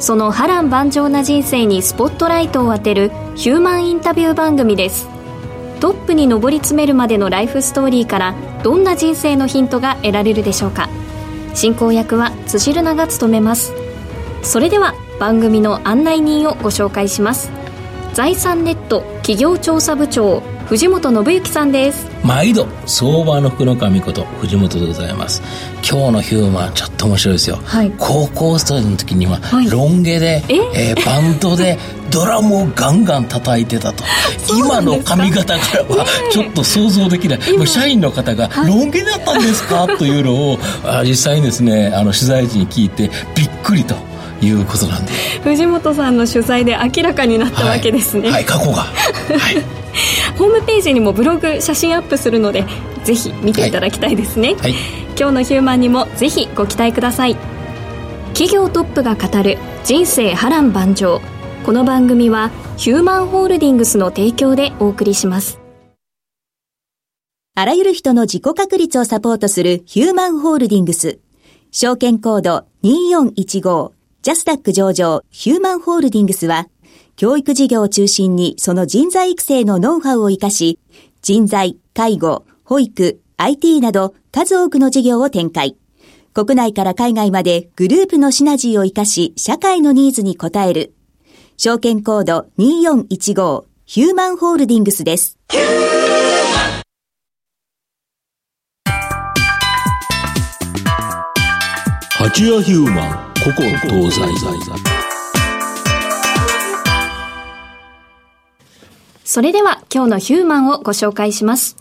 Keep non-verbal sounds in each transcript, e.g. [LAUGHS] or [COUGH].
その波乱万丈な人生にスポットライトを当てるヒューマンインタビュー番組です。トップに上り詰めるまでのライフストーリーからどんな人生のヒントが得られるでしょうか。進行役は辻るなが務めます。それでは番組の案内人をご紹介します。財産ネット企業調査部長藤本信之さんです。毎度相場の福の神こと藤本でございます。今日のヒューマンちょっと面白いですよ、はい。高校生の時には、はい。ロン毛で、え？えーバンドでドラムをガンガン叩いてたと。[LAUGHS] 今の髪型からはちょっと想像できない、もう社員の方が「ロン毛だったんですか?」というのをあ実際にですねあの取材時に聞いてびっくりと。いうことなんで。藤本さんの取材で明らかになったわけですね、はい、はい、過去が。はい [LAUGHS] ホームページにもブログ写真アップするのでぜひ見ていただきたいですね、はい。今日のヒューマンにもぜひご期待ください。企業トップが語る人生波乱万丈。この番組はヒューマンホールディングスの提供でお送りします。あらゆる人の自己確立をサポートするヒューマンホールディングス。証券コード2415ジャスダック上場。ヒューマンホールディングスは、教育事業を中心にその人材育成のノウハウを活かし、人材、介護、保育、IT など数多くの事業を展開。国内から海外までグループのシナジーを活かし、社会のニーズに応える。証券コード2415ヒューマンホールディングスです。八谷ヒューマン古今東西それでは今日のヒューマンをご紹介します。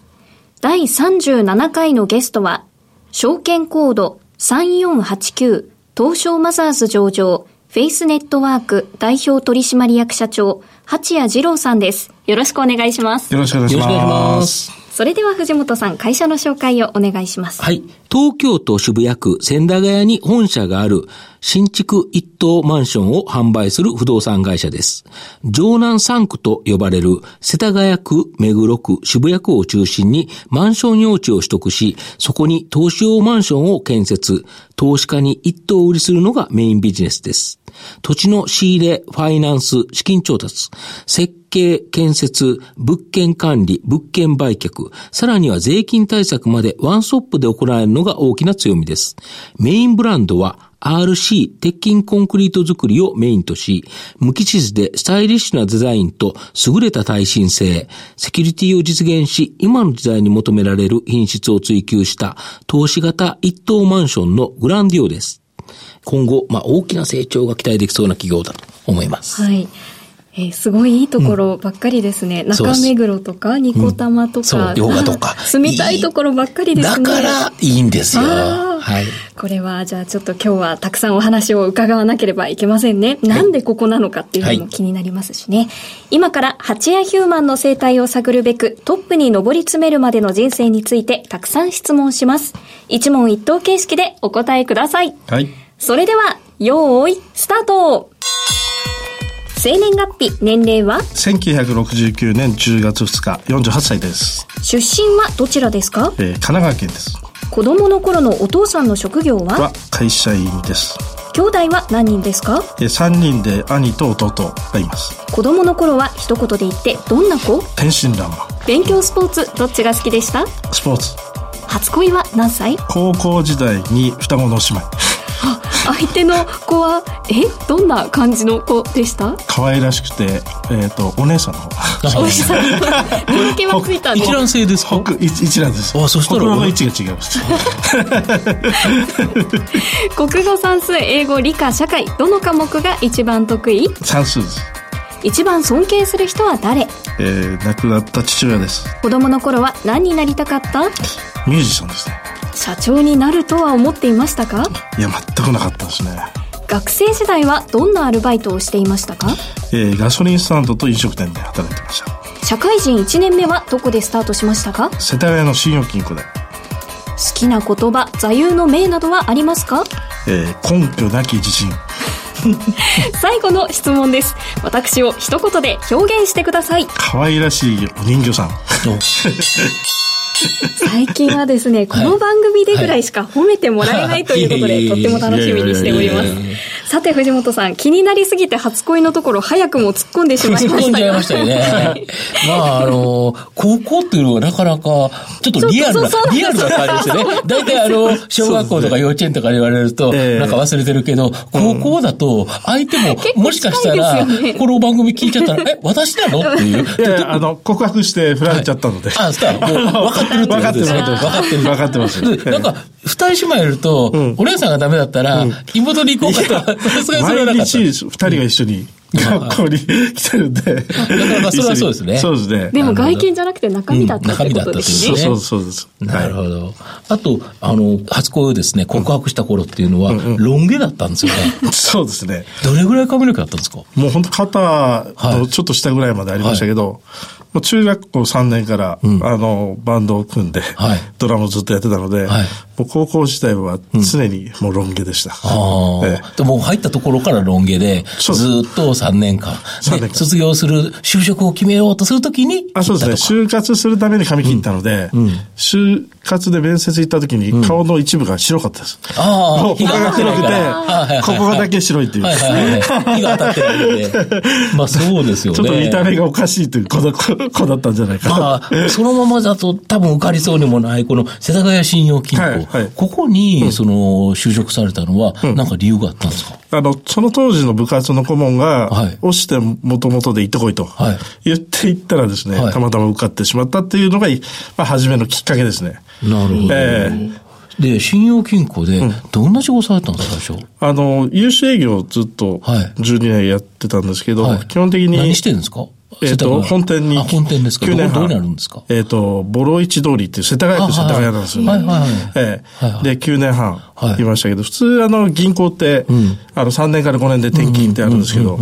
第37回のゲストは証券コード3489東証マザーズ上場フェイスネットワーク代表取締役社長八谷二郎さんです。よろしくお願いします。よろしくお願いしま。す。それでは藤本さん会社の紹介をお願いしますはい。東京都渋谷区千駄ヶ谷に本社がある新築一棟マンションを販売する不動産会社です。城南3区と呼ばれる世田谷区、目黒区、渋谷区を中心にマンション用地を取得し、そこに投資用マンションを建設、投資家に一棟売りするのがメインビジネスです。土地の仕入れ、ファイナンス、資金調達、設計、建設、物件管理、物件売却、さらには税金対策までワンストップで行えるのが大きな強みです。メインブランドは RC 鉄筋コンクリート作りをメインとし、無機質でスタイリッシュなデザインと優れた耐震性、セキュリティを実現し、今の時代に求められる品質を追求した投資型一等マンションのグランディオです。今後、まあ、大きな成長が期待できそうな企業だと思います。はい。えーすごいいいところばっかりですね。そうです中目黒とか、ニコタマとか、そう洋画とか [LAUGHS] 住みたいところばっかりですね。だから、いいんですよ。はい。これは、じゃあちょっと今日はたくさんお話を伺わなければいけませんね。なんでここなのかっていうのも気になりますしね。今から八谷ヒューマンの生態を探るべくトップに上り詰めるまでの人生についてたくさん質問します。一問一答形式でお答えください。はい。それでは、よーい、スタート生年月日、年齢は？1969年10月2日、48歳です。出身はどちらですか？えー神奈川県です。子供の頃のお父さんの職業は？は会社員です。兄弟は何人ですか？えー3人で兄と弟がいます。子供の頃は一言で言ってどんな子？天真爛漫。勉強スポーツどっちが好きでした？スポーツ。初恋は何歳？高校時代に双子の姉妹。相手の子はえどんな感じの子でした？可愛らしくて、えっ、と、お姉さんの方。[LAUGHS] おじさん人気はついたんで一覧性ですか？北一一覧です。あそしたら北の位置が違います。[LAUGHS] 国語算数英語理科社会どの科目が一番得意？算数です。一番尊敬する人は誰？えー、亡くなった父親です。子供の頃は何になりたかった？ミュージシャンですね。社長になるとは思っていましたか？いや、全くなかったですね。学生時代はどんなアルバイトをしていましたか？えー、ガソリンスタンドと飲食店で働いてました。社会人1年目はどこでスタートしましたか？好世田谷の信用金庫で、きな言葉座右の銘などはありますか？えー、根拠なき自信。[LAUGHS] 最後の質問です私を一言で表現してください可愛らしいお人形さん。[LAUGHS] 最近はですね、この番組でぐらいしか褒めてもらえないということで、とっても楽しみにしております。さて、藤本さん、気になりすぎて初恋のところ、早くも突っ込んでしまい突っ込んましたがじゃいましたよね。[LAUGHS] まあ、あの、高校っていうのはなかなか、ちょっとリアルなリアルな感じですよね。大体あの、小学校とか幼稚園とか言われると、ええ。なんか忘れてるけど、高校だと、相手も、構もしかしたらね、この番組聞いちゃったら、え、私なの？っていう。[LAUGHS] いやいや、あの、告白して振られちゃったので。あ、そうか、もう [LAUGHS] 分かってるってことですね。分かってる。分かってます。でなんか、二人姉妹いると、お姉さんがダメだったら、妹に行こうかと、さすがにそれはなか毎った。日二人が一緒に学校に来てるんで。なかなかそれはそうですねそうですね。でも外見じゃなくて中身だったってことですね。うん中身だったそうそうそうです。なるほど。あと、あの、初恋をですね、告白した頃っていうのは、ロン毛だったんですよね。は [LAUGHS] いそうですね。どれぐらい髪の毛あったんですか？もう本当肩のちょっと下ぐらいまでありましたけど、もう中学校3年から、あの、バンドを組んで、はいドラムをずっとやってたので、はいもう高校時代は常にもうロン毛でした。ああ、えでも入ったところからロン毛で、ずっと3年間。三年間で、卒業する、就職を決めようとするときに、あそうですね。就活するために髪切ったので、就活で面接行った時に顔の一部が白かったです。ああ、もう他が黒くてここがだけ白いっていう。はいはいはい。日が当たってるんで。[LAUGHS] まあそうですよね。ちょっと見た目がおかしいという子だ子 [LAUGHS] 子だったんじゃないかな。まあ、そのままだと多分受かりそうにもない、この世田谷信用金庫。はいはい。ここに、その、就職されたのは、なんか理由があったんですか、あの、その当時の部活の顧問が、はい。押してもともとで行ってこいと、はい。言って行ったらですね、はい。たまたま受かってしまったっていうのが、まあ、初めのきっかけですね。なるほど。えで、信用金庫で、どんな仕事されたんですか、最初？あの、融資営業をずっとはい。12年やってたんですけど、はい。基本的に、何してるんですか？えっ、と、本店に。あ、本店ですか？9年半。どこにあるんですか？えっ、と、ボロ市通りっていう世田谷区世田谷なんですよね。はいはいはい。ええ。はいはい。で、9年半はい。いましたけど、普通、あの、銀行って、あの、3年から5年で転勤ってあるんですけど、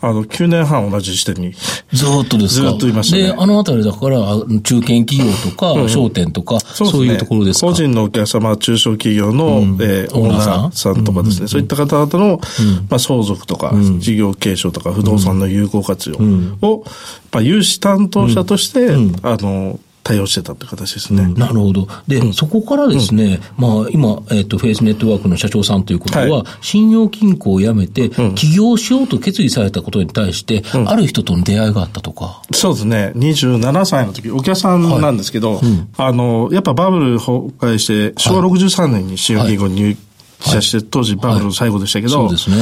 あの、9年半同じ支店に。ずーっとですか？ずーっといましたね。で、あのあたりだから、あ中堅企業とか、商店とか、そういうところですか？個人のお客様、中小企業の、えーオーナーさん？とかですね、そういった方々の、まあ、相続とか、事業継承とか、不動産の有効活用を、まあ、融資担当者として、あの、対応してたっていう形ですね。なるほど。で、そこからですね、まあ今、えっ、と、フェイスネットワークの社長さんということは、はい信用金庫を辞めて、起業しようと決意されたことに対して、ある人との出会いがあったとか。そうですね。27歳の時、お客さんなんですけど、あの、やっぱバブル崩壊して、昭和63年に信用金庫に入社して、当時バブルの最後でしたけど、そうですね。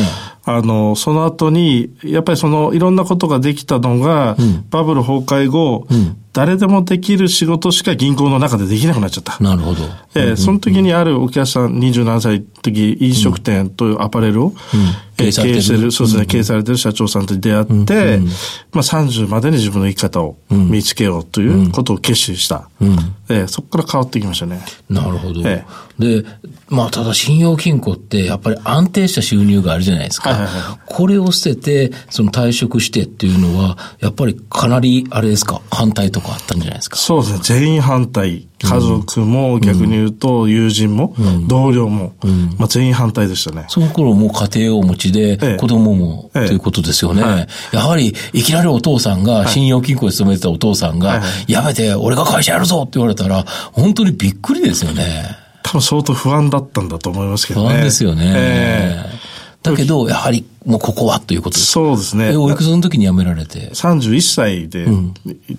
あの、その後に、やっぱりその、いろんなことができたのが、バブル崩壊後、誰でもできる仕事しか銀行の中でできなくなっちゃった。なるほど。えーその時にあるお客さん、27歳の時、飲食店というアパレルを、えー経営してる、そうですね、経営されてる社長さんと出会って、まあ30までに自分の生き方を見つけようということを決心した。えーそこから変わってきましたね。なるほど。えで、まあ、ただ信用金庫って、やっぱり安定した収入があるじゃないですか。これを捨てて、その退職してっていうのは、やっぱりかなり、あれですか、反対とかあったんじゃないですか？そうですね、全員反対。家族も逆に言うと友人も、同僚も、まあ全員反対でしたね。その頃もう家庭をお持ちで、ええ子供も、ええということですよね。はいやはり、いきなりお父さんが、信用金庫に勤めてたお父さんが、やめて、俺が会社やるぞって言われたら、本当にびっくりですよね。多分相当不安だったんだと思いますけど不ね。安ですよね。えだけど、やはり、もうここはということえです。そうですねえ、。おいくつの時に辞められて？31歳で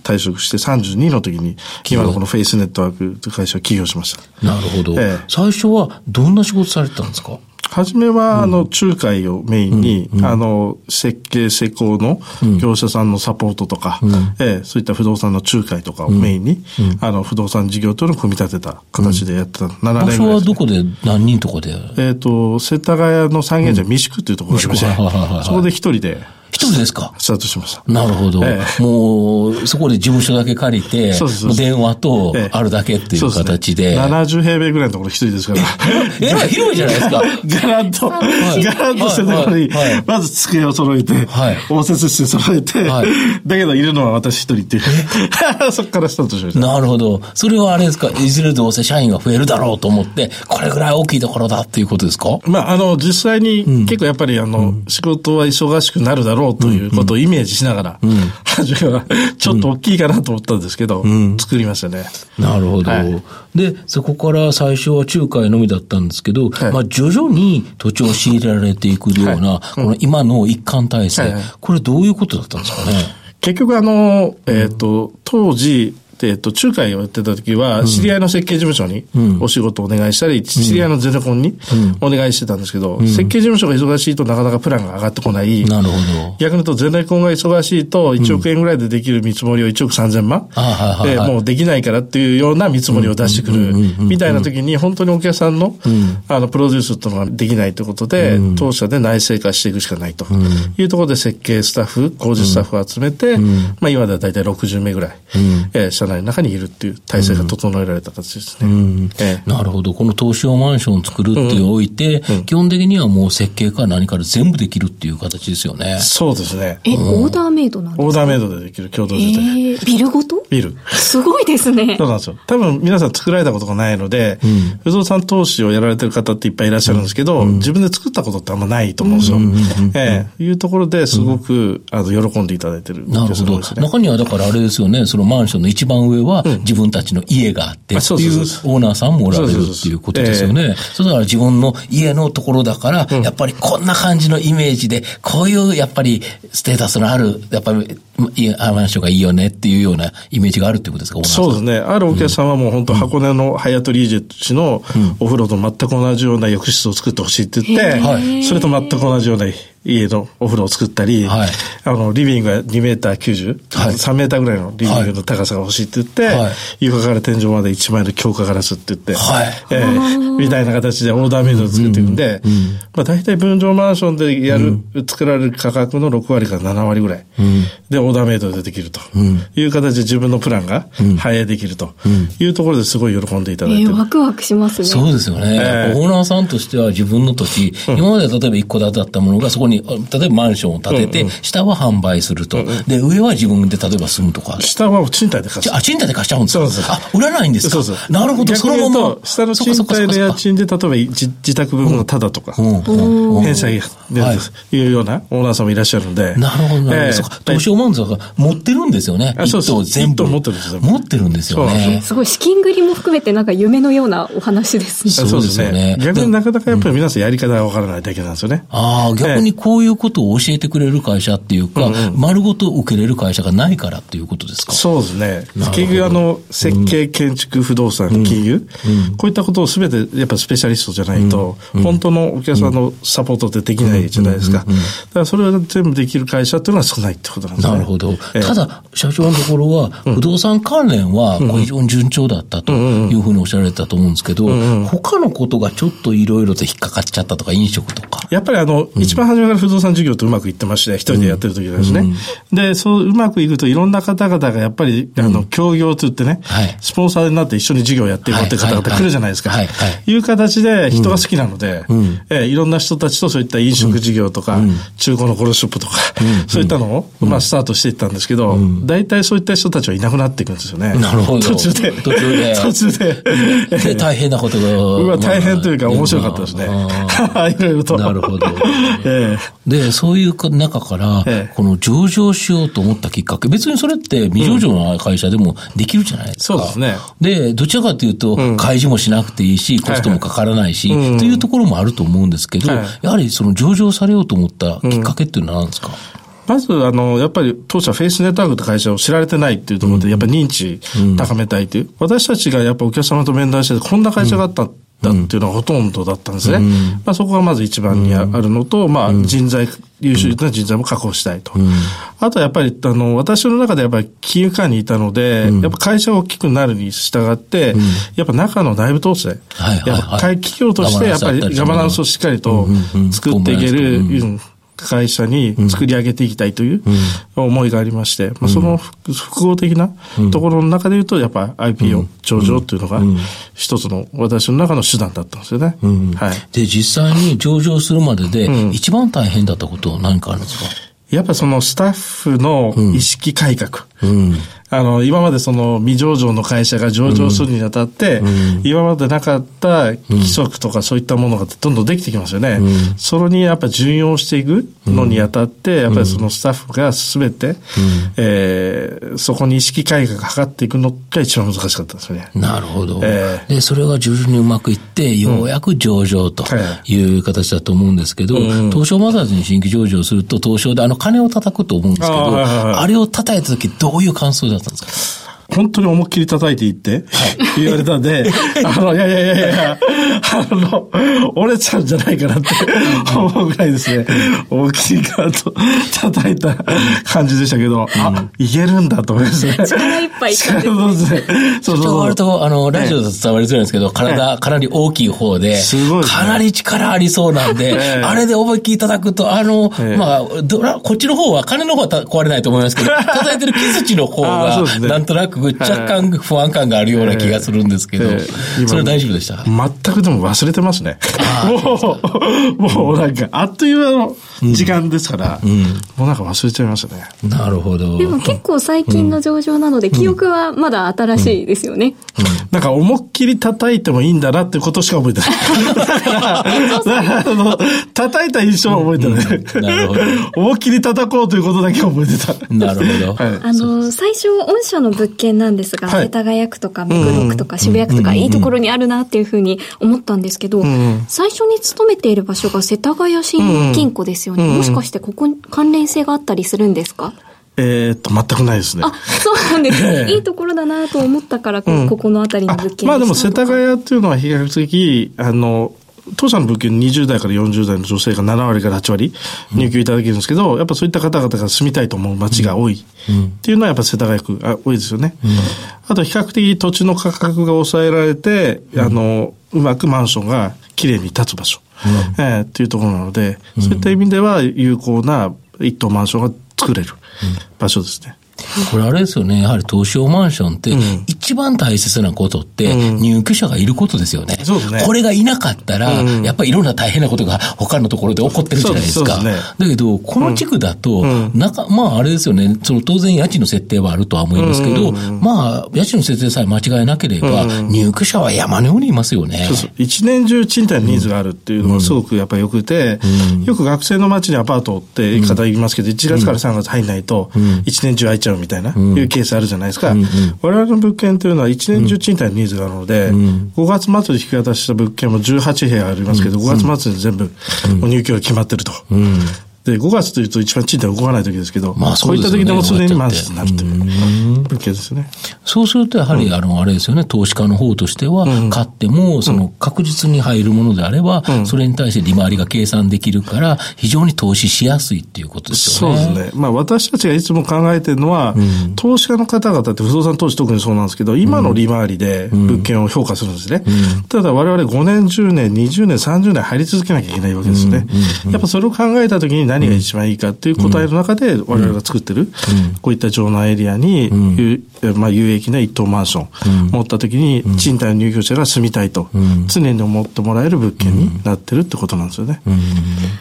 退職して32の時に、今のこのフェイスネットワークという会社を起業しました。なるほど。ええ最初はどんな仕事されてたんですか？初めは、あの、仲介をメインに、あの、設計施工の業者さんのサポートとか、ええ、そういった不動産の仲介とかをメインに、あの、不動産事業というのを組み立てた形でやってた、7年ぐらい場所はどこで、何人とこでえっと、世田谷の三軒茶三宿っていうところがありまして、そこで一人で、一人ですか？スタートしました。なるほど。えもう、そこで事務所だけ借りて、電話とええあるだけっていう形で。そうすね70平米ぐらいのところ一人ですから。えらい広いじゃないですか。[LAUGHS] ガランと、いガランとしてたのにはいはい、まず机を揃えてはい、応接室揃えてはい、だけどいるのは私一人っていう。[LAUGHS] そこからスタートしました。なるほど。それはあれですか、いずれどうせ社員が増えるだろうと思って、これぐらい大きいところだっていうことですか？まあ、あの、実際に結構やっぱりあの、仕事は忙しくなるだろうということをイメージしながら、初めはちょっと大きいかなと思ったんですけど、作りましたね。なるほど、はい。で、そこから最初は仲介のみだったんですけど、はい。まあ徐々に土地を仕入れられていくような、この今の一貫体制、これどういうことだったんですかね？結局あの、えっ、と、当時、えっ、と、仲介をやってた時は、知り合いの設計事務所にお仕事をお願いしたり、知り合いのゼネコンにお願いしてたんですけど、設計事務所が忙しいとなかなかプランが上がってこない。なるほど。逆に言うと、ゼネコンが忙しいと、1億円ぐらいでできる見積もりを1億3000万でもうできないからっていうような見積もりを出してくる、みたいな時に、本当にお客さんの、あの、プロデュースっていうのができないということで、当社で内製化していくしかないと。いうところで設計スタッフ、工事スタッフを集めて、まあ今では大体60名ぐらい、えー社内の中にいるっていう体制が整えられた形ですね。ええなるほど。この東証マンションを作るっていうおいて、基本的にはもう設計から何から全部できるっていう形ですよね。そうですね。え、オーダーメイドなんですか？オーダーメイドでできる共同え住宅。ー、ビルごと？ビル。すごいですねそ。うなんですよ。多分皆さん作られたことがないので、不動産投資をやられてる方っていっぱいいらっしゃるんですけど、自分で作ったことってあんまないと思うんですよ。ええいうところですごく、あの、喜んでいただいてるなるほど。ですね。中にはだからあれですよね、そのマンションの一番上は自分たちの家があってあっていうオーナーさんもおられるっていうことですよね。それから自分の家のところだから、やっぱりこんな感じのイメージで、こういうやっぱりステータスのある、やっぱりマンションがいいよねっていうようなイメージがあるっていうことですか、そうですね。あるお客さんはもう本当箱根のハイアットリージェントのお風呂と全く同じような浴室を作ってほしいって言って、はい。それと全く同じような家のお風呂を作ったり、はい。あの、リビングが2メーター90、はい。3メーターぐらいのリビングの高さが欲しいって言って、はい。床から天井まで1枚の強化ガラスって言って、はい。えーみたいな形でオーダーメイドを作っていくんで、まあ大体分譲マンションでやる、作られる価格の6割から7割ぐらい、でオーダーメイドでできるという形で自分のプランが反映できるというところですごい喜んでいただいてる。えー、ワクワクしますね。そうですよね。やっぱオーナーさんとしては自分の土地、今まで例えば一戸建てだったものがそこに、例えばマンションを建てて、下は販売すると。で、上は自分で例えば住むとか。下は賃貸で貸す。あ、賃貸で貸しちゃうんですかそうですあ、売らないんですか？そうそう。なるほど、そ逆に言うのままと。下の賃貸の家賃で、例えば自自宅分のタダとか、返済ではいいうようなオーナーさんもいらっしゃるんで。なるほど、なるほど。ええそうか、東証マンズが持ってるんですよね。あそうそう全部。持ってるんですよ持ってるんですよね。すごい資金繰りも含めてなんか夢のようなお話ですね。そうですよね逆になかなかやっぱり皆さんやり方がわからないだけなんですよね。ああ、逆にこういうことを教えてくれる会社っていうか、丸ごと受けれる会社がないからっていうことですか？そうですね。結局あの、設計、建築、不動産、金融、こういったことをすべてやっぱスペシャリストじゃないと、本当のお客さんのサポートってできないじゃないですか。だからそれが全部できる会社っていうのは少ないってことなんですね。なるほど。ええ。ただ、社長のところは、不動産関連は、非常に順調だったというふうにおっしゃられたと思うんですけど、他のことがちょっといろいろと引っかかっちゃったとか、飲食とか。やっぱりあの、一番初めから不動産事業とうまくいってまして、一人でやってる時ですね。で、そううまくいくといろんな方々がやっぱり、あの、協業と言ってね、はい。スポンサーになって一緒に事業やっていこうって方々来るじゃないですか。はい。はい。う形で人が好きなので、ええいろんな人たちとそういった飲食事業とか、中古のコロショップとか、そういったのを、まあ、スタートしていったんですけど、大体そういった人たちはいなくなっていくんですよね。なるほど。途中で。途中で。[LAUGHS] 途中で。で、大変なことが。うわ、大変というか面白かったですね。[LAUGHS] いろいろと。なるほど。[LAUGHS] ええで、そういう中からええ、この上場しようと思ったきっかけ、別にそれって未上場の会社でもできるじゃないですか。そうですね。で、どちらかというと、開示もしなくていいし、コストもかからないし、というところもあると思うんですけど、はい。やはりその上場されようと思ったきっかけっていうのは何ですか、まず、あの、やっぱり当社フェイスネットワークって会社を知られてないっていうところで、やっぱり認知高めたいという。私たちがやっぱお客様と面談してて、こんな会社があった。っだっていうのがほとんどだったんですね。まあ、そこがまず一番にあるのと、まあ、人材、優秀な人材も確保したいと。あとやっぱり、あの、私の中でやっぱり金融機関にいたので、やっぱ会社が大きくなるに従って、やっぱ中の内部統制、やっぱ企業としてやっぱりガバナンスをしっかりと作っていける、会社に作り上げていきたいという思いがありまして、まあ、その複合的なところの中で言うと、やっぱ IPO 上場というのが一つの私の中の手段だったんですよね。はい。で、実際に上場するまでで一番大変だったことは何かあるんですか、やっぱそのスタッフの意識改革。うん。あの、今までその未上場の会社が上場するにあたって、うん、今までなかった規則とかそういったものがどんどんできてきますよね。うん、それにやっぱ順応していくのにあたって、やっぱりそのスタッフが全て、うん、えー、そこに意識改革が図っていくのが一番難しかったですね。なるほど。えー、で、それが徐々にうまくいって、ようやく上場という形だと思うんですけど、東証マザーズに新規上場すると、東証であの金を叩くと思うんですけど、あれを叩いた時どどういう感想だったんですか？本当に思いっきり叩いていって、言われたんで、[LAUGHS] あの、いやいやいやいや、あの、折れちゃうんじゃないかなって思うぐらいですね、大きいガーと叩いた感じでしたけど、あ、いけるんだと思いますね。[LAUGHS] 力いっぱいそうですね。そうそうそう。割と、あの、ラジオだと伝わりづらいんですけど、体、かなり大きい方で、すごい、かなり力ありそうなんで、あれで思いっきり叩くと、あの、まあ、こっちの方は、金の方は壊れないと思いますけど、[LAUGHS] 叩いてる木槌の方が、なんとなく若干不安感があるような気がするんですけど、えー、それは大丈夫でした全くでも忘れてますね。もう、もうなんか、あっという間の時間ですから、うん、もうなんか忘れちゃいましたね。なるほど。でも結構最近の上場なので、記憶はまだ新しいですよね。なんか思いっきり叩いてもいいんだなってことしか覚えてない。だから、あの、叩いた印象は覚えてない。なるほど。[LAUGHS] 思いっきり叩こうということだけ覚えてた。なるほど。はい、あの、最初、御社の物件なんですが、世田谷区とか目黒区とか渋谷区とか、いいところにあるなっていうふうに思ったんですけど、最初に勤めている場所が世田谷新金庫ですよね。もしかしてここ関連性があったりするんですか？えっと、全くないですね。あ、そうなんですね。いいところだなと思ったから、ここの辺りの物件まあでも世田谷っていうのは比較的、あの、当社の物件20代から40代の女性が7割から8割入居いただけるんですけど、うん、やっぱそういった方々が住みたいと思う街が多い。っていうのはやっぱ世田谷区あ多いですよね。うん、あと比較的土地の価格が抑えられて、うん、あの、うまくマンションが綺麗に立つ場所、うん、えー、っていうところなので、そういった意味では有効な一棟マンションが作れる場所ですね。これあれですよね。やはり東証マンションって、一番大切なことって、入居者がいることですよね。そうですね。これがいなかったら、やっぱりいろんな大変なことが他のところで起こってるじゃないですか。だけど、この地区だと、なか、まああれですよね。その当然家賃の設定はあるとは思いますけど、まあ、家賃の設定さえ間違いなければ、入居者は山のようにいますよね。一年中賃貸のニーズがあるっていうのがすごくやっぱり良くて、よく学生の街にアパートって方言いますけど、1月から3月入んないと、一年中空いちゃうみたいな、いうケースあるじゃないですか。我々の物件というのは一年中賃貸のニーズがあるので、5月末で引き渡した物件も18部屋ありますけど、5月末で全部入居が決まってると。で、5月というと一番賃貸動かない時ですけど、まあそう、ね、いった時でもすでに満室になるという物件ですね。そうするとやはり、あの、あれですよね、投資家の方としては、買っても、その確実に入るものであれば、それに対して利回りが計算できるから、非常に投資しやすいっていうことですよね。そうですね。まあ私たちがいつも考えてるのは、投資家の方々って不動産投資特にそうなんですけど、今の利回りで物件を評価するんですね。ただ我々5年、10年、20年、30年入り続けなきゃいけないわけですね。やっぱそれを考えた時に何が一番いいかっていう答えの中で、我々が作ってる、こういった城南エリアに、まあ、有益な一棟マンション、持った時に、賃貸の入居者が住みたいと、常に思ってもらえる物件になってるってことなんですよね。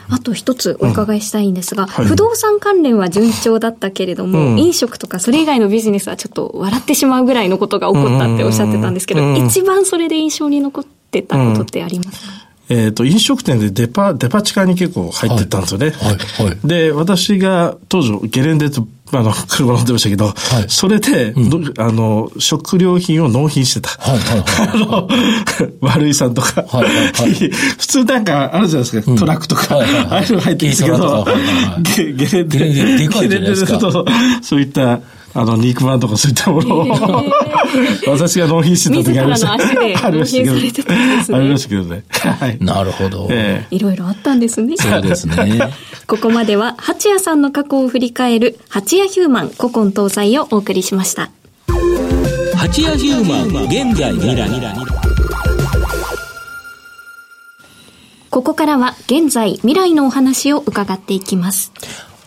あと一つお伺いしたいんですが、不動産関連は順調だったけれども、飲食とかそれ以外のビジネスはちょっと笑ってしまうぐらいのことが起こったっておっしゃってたんですけど、一番それで印象に残ってたことってありますか、えっ、ー、と、飲食店でデパ、デパ地下に結構入ってったんですよね。はい。はい、で、私が当時、ゲレンデと、あの、[LAUGHS] 車乗ってましたけど、はい、それで、うん、あの、食料品を納品してた。はいはいはい、[LAUGHS] あの、[LAUGHS] 悪いさんとか、はいはいはい、普通なんかあるじゃないですか、うん、トラックとか、はいはいはい、ああいうの入ってるんですけど、ゲレンデ、ゲレンデでかいじゃないですか。そういった、あの、肉まんとかそういったものを、私が納品してた時ありました。ありましたけど。ありましたけどね。はい。なるほど。いろいろあったんですね。そうですね。[LAUGHS] ここまでは、八谷さんの過去を振り返る、八谷ヒューマン古今東西をお送りしました。八谷ヒューマン、現在未来。ここからは現在未来のお話を伺っていきます。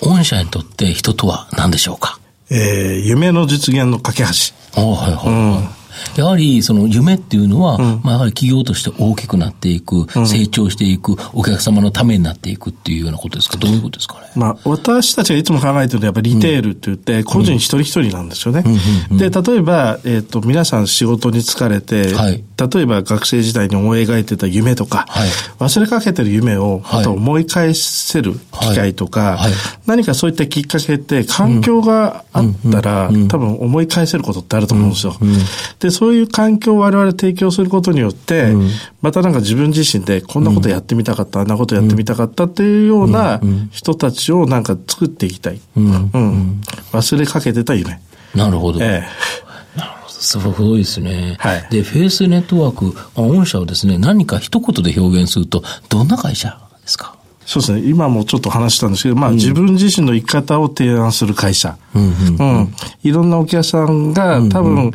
御社にとって人とは何でしょうか？えー、夢の実現の架け橋。はいはいはい。うんやはりその夢っていうのは、うん、まあやはり企業として大きくなっていく、うん、成長していく、お客様のためになっていくっていうようなことですか？どういうことですかね？まあ私たちがいつも考えてるのはやっぱりリテールって言って、個人一人一人なんですよね。で、例えば、えっ、ー、と、皆さん仕事に疲れて、はい、例えば学生時代に思い描いてた夢とか、はい、忘れかけてる夢をまた思い返せる機会とか、はい、何かそういったきっかけって環境があったら、多分思い返せることってあると思うんですよ。で、そういう環境を我々提供することによって、うん、またなんか自分自身でこんなことやってみたかった、うん、あんなことやってみたかったっていうような人たちをなんか作っていきたい。うん。うん、忘れかけてた夢。なるほど。ええ。なるほど。すごいですね。はい。で、フェイスネットワーク、御社をですね、何か一言で表現すると、どんな会社ですか？そうですね。今もちょっと話したんですけど、まあ、うん、自分自身の生き方を提案する会社。うん。うん、いろんなお客さんが多分、うんうん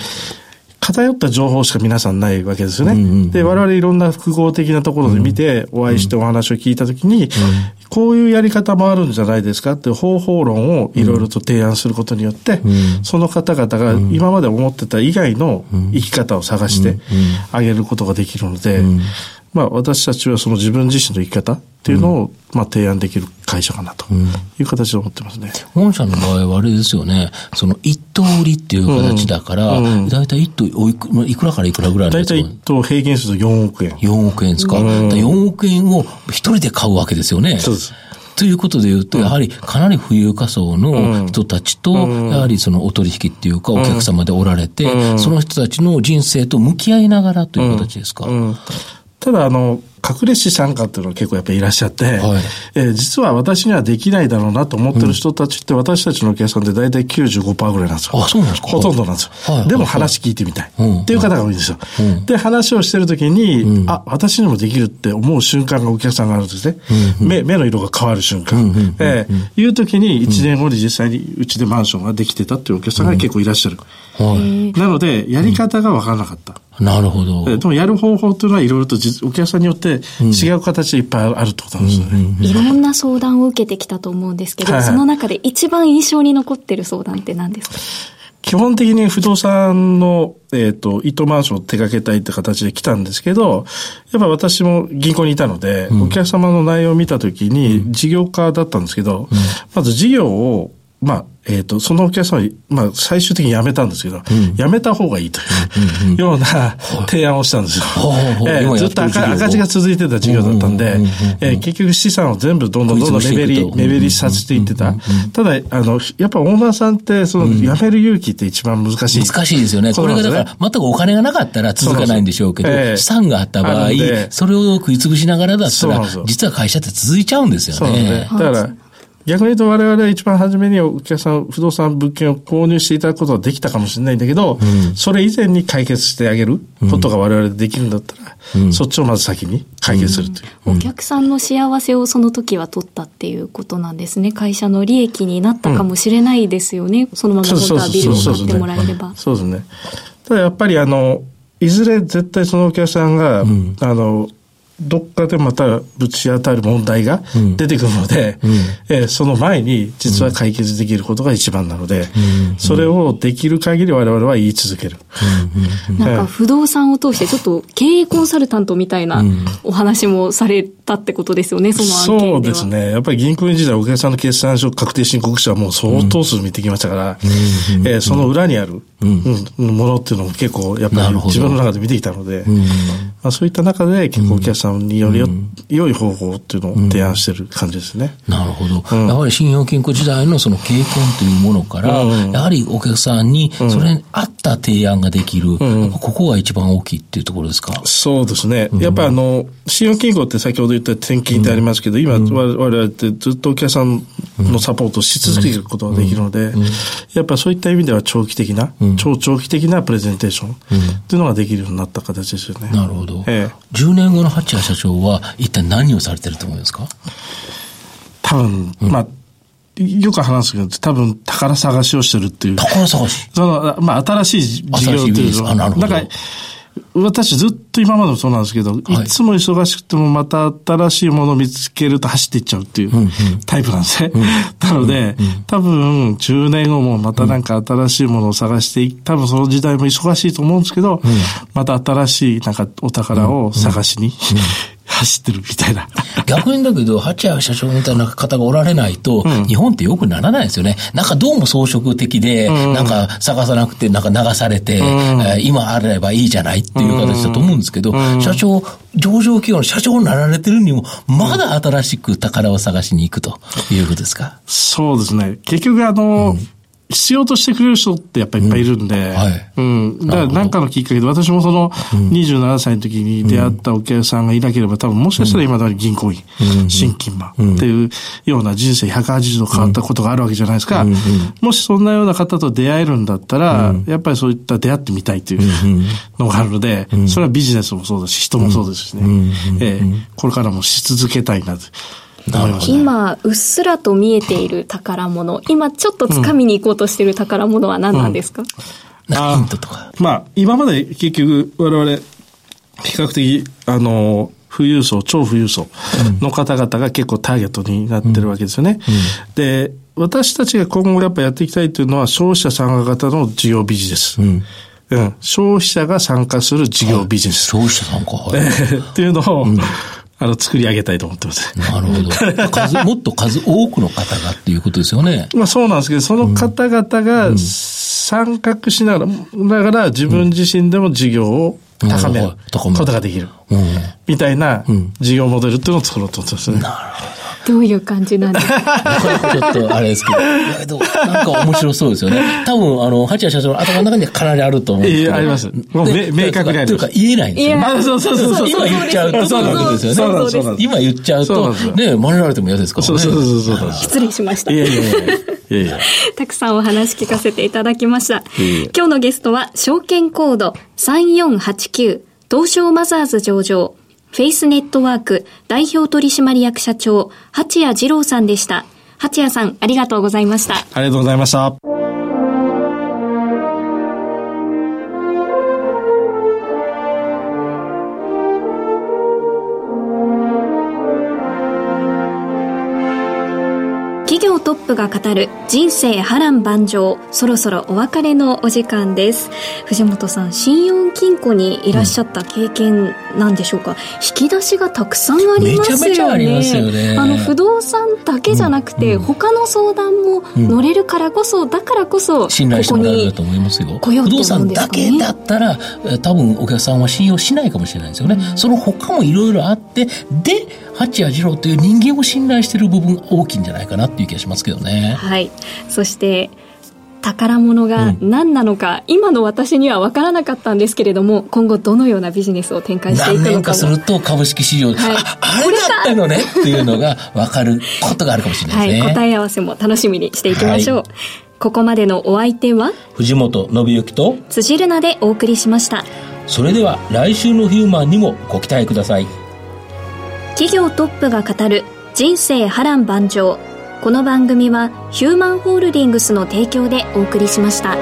偏った情報しか皆さんないわけですよね。うんうんうん、で、我々いろんな複合的なところで見て、お会いしてお話を聞いたときに、うん、こういうやり方もあるんじゃないですかって方法論をいろいろと提案することによって、うん、その方々が今まで思ってた以外の生き方を探してあげることができるので、まあ私たちはその自分自身の生き方っていうのを、まあ提案できる会社かなという形で思ってますね。本社の場合はあれですよね、その一等売りっていう形だから、大体一等おいくいくらからいくらぐらい大体一等平均すると4億円。4億円ですか？うん、4億円を一人で買うわけですよね。そうです。ということで言うと、やはりかなり富裕仮想の人たちと、やはりそのお取引っていうか、お客様でおられて、その人たちの人生と向き合いながらという形ですか？ただ、あの、隠れ資産家っていうのは結構やっぱりいらっしゃって、はい、えー、実は私にはできないだろうなと思ってる人たちって、私たちの計算で大体95%ぐらいなんですよ。あ、そうなんですか？ほとんどなんですよ。はい、でも話聞いてみたい。っていう方が多いんですよ。で、話をしてるときに、うん、あ、私にもできるって思う瞬間がお客さんがあるんですね。うん、目目の色が変わる瞬間。えー、いうときに1年後に実際にうちでマンションができてたっていうお客さんが結構いらっしゃる。はい、なので、やり方がわからなかった。なるほど。でもやる方法というのはいろいろとお客さんによって違う形でいっぱいあるってことなんですよね。いろんな相談を受けてきたと思うんですけど、はいはい、その中で一番印象に残ってる相談って何ですか？基本的に不動産の、えっ、ー、と、糸マンションを手掛けたいって形で来たんですけど、やっぱ私も銀行にいたので、うん、お客様の内容を見たときに、事業家だったんですけど、うん、まず事業を、まあ、えっ、ー、と、そのお客さんは、まあ、最終的に辞めたんですけど、うん、辞めた方がいいというような提案をしたんですよ。えー、ずっと赤赤字が続いてた事業だったんで、え結局資産を全部どんどんどんどん目減り、目減りさせていってた。ただ、あの、やっぱオーナーさんって、その、辞める勇気って一番難しい。難しいですよね。これがだから、全くお金がなかったら続かないんでしょうけど、資産があった場合、それを食いつぶしながらだったら、実は会社って続いちゃうんですよね。だから、逆に言うと我々は一番初めにお客さん、不動産物件を購入していただくことはできたかもしれないんだけど、うん、それ以前に解決してあげることが我々でできるんだったら、うん、そっちをまず先に解決するという、うん、お客さんの幸せをその時は取ったっていうことなんですね。会社の利益になったかもしれないですよね。そのまま本当はビルを買ってもらえれば。そうですね。ただやっぱりあの、いずれ絶対そのお客さんが、あの、どっかでまたぶち当たる問題が出てくるので、うん、えー、その前に実は解決できることが一番なので、うん、それをできる限り我々は言い続ける。なんか不動産を通してちょっと経営コンサルタントみたいなお話もされたってことですよね、その案件そうですね。やっぱり銀行員時代お客さんの決算書確定申告書はもう相当数見てきましたから、えー、その裏にある、うん、ものっていうのも結構やっぱり自分の中で見てきたので、まあ、そういった中で結構お客さんによりよ、良い方法っていうのを提案してる感じですね。なるほど。やはり信用金庫時代のその経験というものから、やはりお客さんにそれに合った提案ができる、ここが一番大きいっていうところですか？そうですね。やっぱあの、信用金庫って先ほど言った転勤ってありますけど、今、我々ってずっとお客さんのサポートをし続けることができるので、やっぱそういった意味では長期的な、超長期的なプレゼンテーションっていうのができるようになった形ですよね。なるほど。ええ、10年後の八谷社長は一体何をされてると思いますか？多分、まあ、よく話すけど、多分宝探しをしてるっていう。宝探し？[LAUGHS] その、まあ、新しい事業っていうのは。なんか、私ずっと今までもそうなんですけど、はい、いつも忙しくてもまた新しいものを見つけると走っていっちゃうっていうタイプなんですね。うんうん、なので、うんうん、多分10年後もまたなんか新しいものを探して、多分その時代も忙しいと思うんですけど、うん、また新しいなんかお宝を探しに、走ってるみたいな。[LAUGHS] 逆にだけど、八谷社長みたいな方がおられないと、うん、日本ってよくならないですよね。なんかどうも装飾的で、うん、なんか探さなくて、なんか流されて、うん、えー、今あればいいじゃないっていう形だと思うんですけど、社長、上場企業の社長になられてるにも、まだ新しく宝を探しに行くということですか？そうですね。結局あの、必要としてくれる人ってやっぱりいっぱいいるんで、うん、はい、うん。だから何かのきっかけで、私もその27歳の時に出会ったお客さんがいなければ、多分もしかしたら今だに銀行員、うん、新金馬っていうような人生180度変わったことがあるわけじゃないですか。うん、もしそんなような方と出会えるんだったら、やっぱりそういった出会ってみたいというのがあるので、それはビジネスもそうだし、人もそうですしね。えー、これからもし続けたいなと。今、うっすらと見えている宝物、今ちょっと掴みに行こうとしている宝物は何なんですか、うん。うん、ヒントとか。まあ、今まで結局我々、比較的、あの、富裕層、超富裕層の方々が結構ターゲットになってるわけですよね。うん。うん、で、私たちが今後やっぱやっていきたいというのは消費者参加型の事業ビジネス。うん。うん、消費者が参加する事業ビジネス。はい、消費者参加、はい、[LAUGHS] っていうのを、あの、作り上げたいと思ってます。なるほど。数、[LAUGHS] もっと数多くの方がっていうことですよね。まあそうなんですけど、その方々が参画しながら、だから自分自身でも事業を高めることができる。みたいな事業モデルっていうのを作ろうと思ってますね。なるほど。どういう感じなんですか？ちょっとあれですけど、なんか面白そうですよね。多分、あの、八谷社長の頭の中にはかなりあると思うんですけど。あります。もう明確にある。というか、言えないんですよ、ね。そうそうそうそう。今言っちゃうと、そうなんですよね。そうそう今言っちゃうと、ね、真似られても嫌ですからね。そうそうそうそう。失礼しました。いやいやいや。いやいやたくさんお話聞かせていただきました。今日のゲストは、証券コード3489、東証マザーズ上場、フェイスネットワーク代表取締役社長、八谷二郎さんでした。八谷さん、ありがとうございました。ありがとうございました。トップが語る人生波乱万丈そろそろお別れのお時間です。藤本さん信用金庫にいらっしゃった経験なんでしょうか、うん、引き出しがたくさんありますよね。あの不動産だけじゃなくて、うん、他の相談も乗れるからこそ、だからこそ信頼してもらえると思いますよ。不動産だけだったら多分お客さんは信用しないかもしれないですよね、うん、その他もいろいろあってで八谷二郎という人間を信頼している部分が大きいんじゃないかなっていう気がしますけどね。はい。そして宝物が何なのか、うん、今の私には分からなかったんですけれども今後どのようなビジネスを展開していくのか何年かすると株式市場で、はい、ああれだったのねっていうのが分かることがあるかもしれないですね、はい、答え合わせも楽しみにしていきましょう、はい、ここまでのお相手は？藤本信之と辻るなでお送りしました。それでは来週のヒューマンにもご期待ください企業トップが語る人生波乱万丈この番組はヒューマンホールディングスの提供でお送りしました。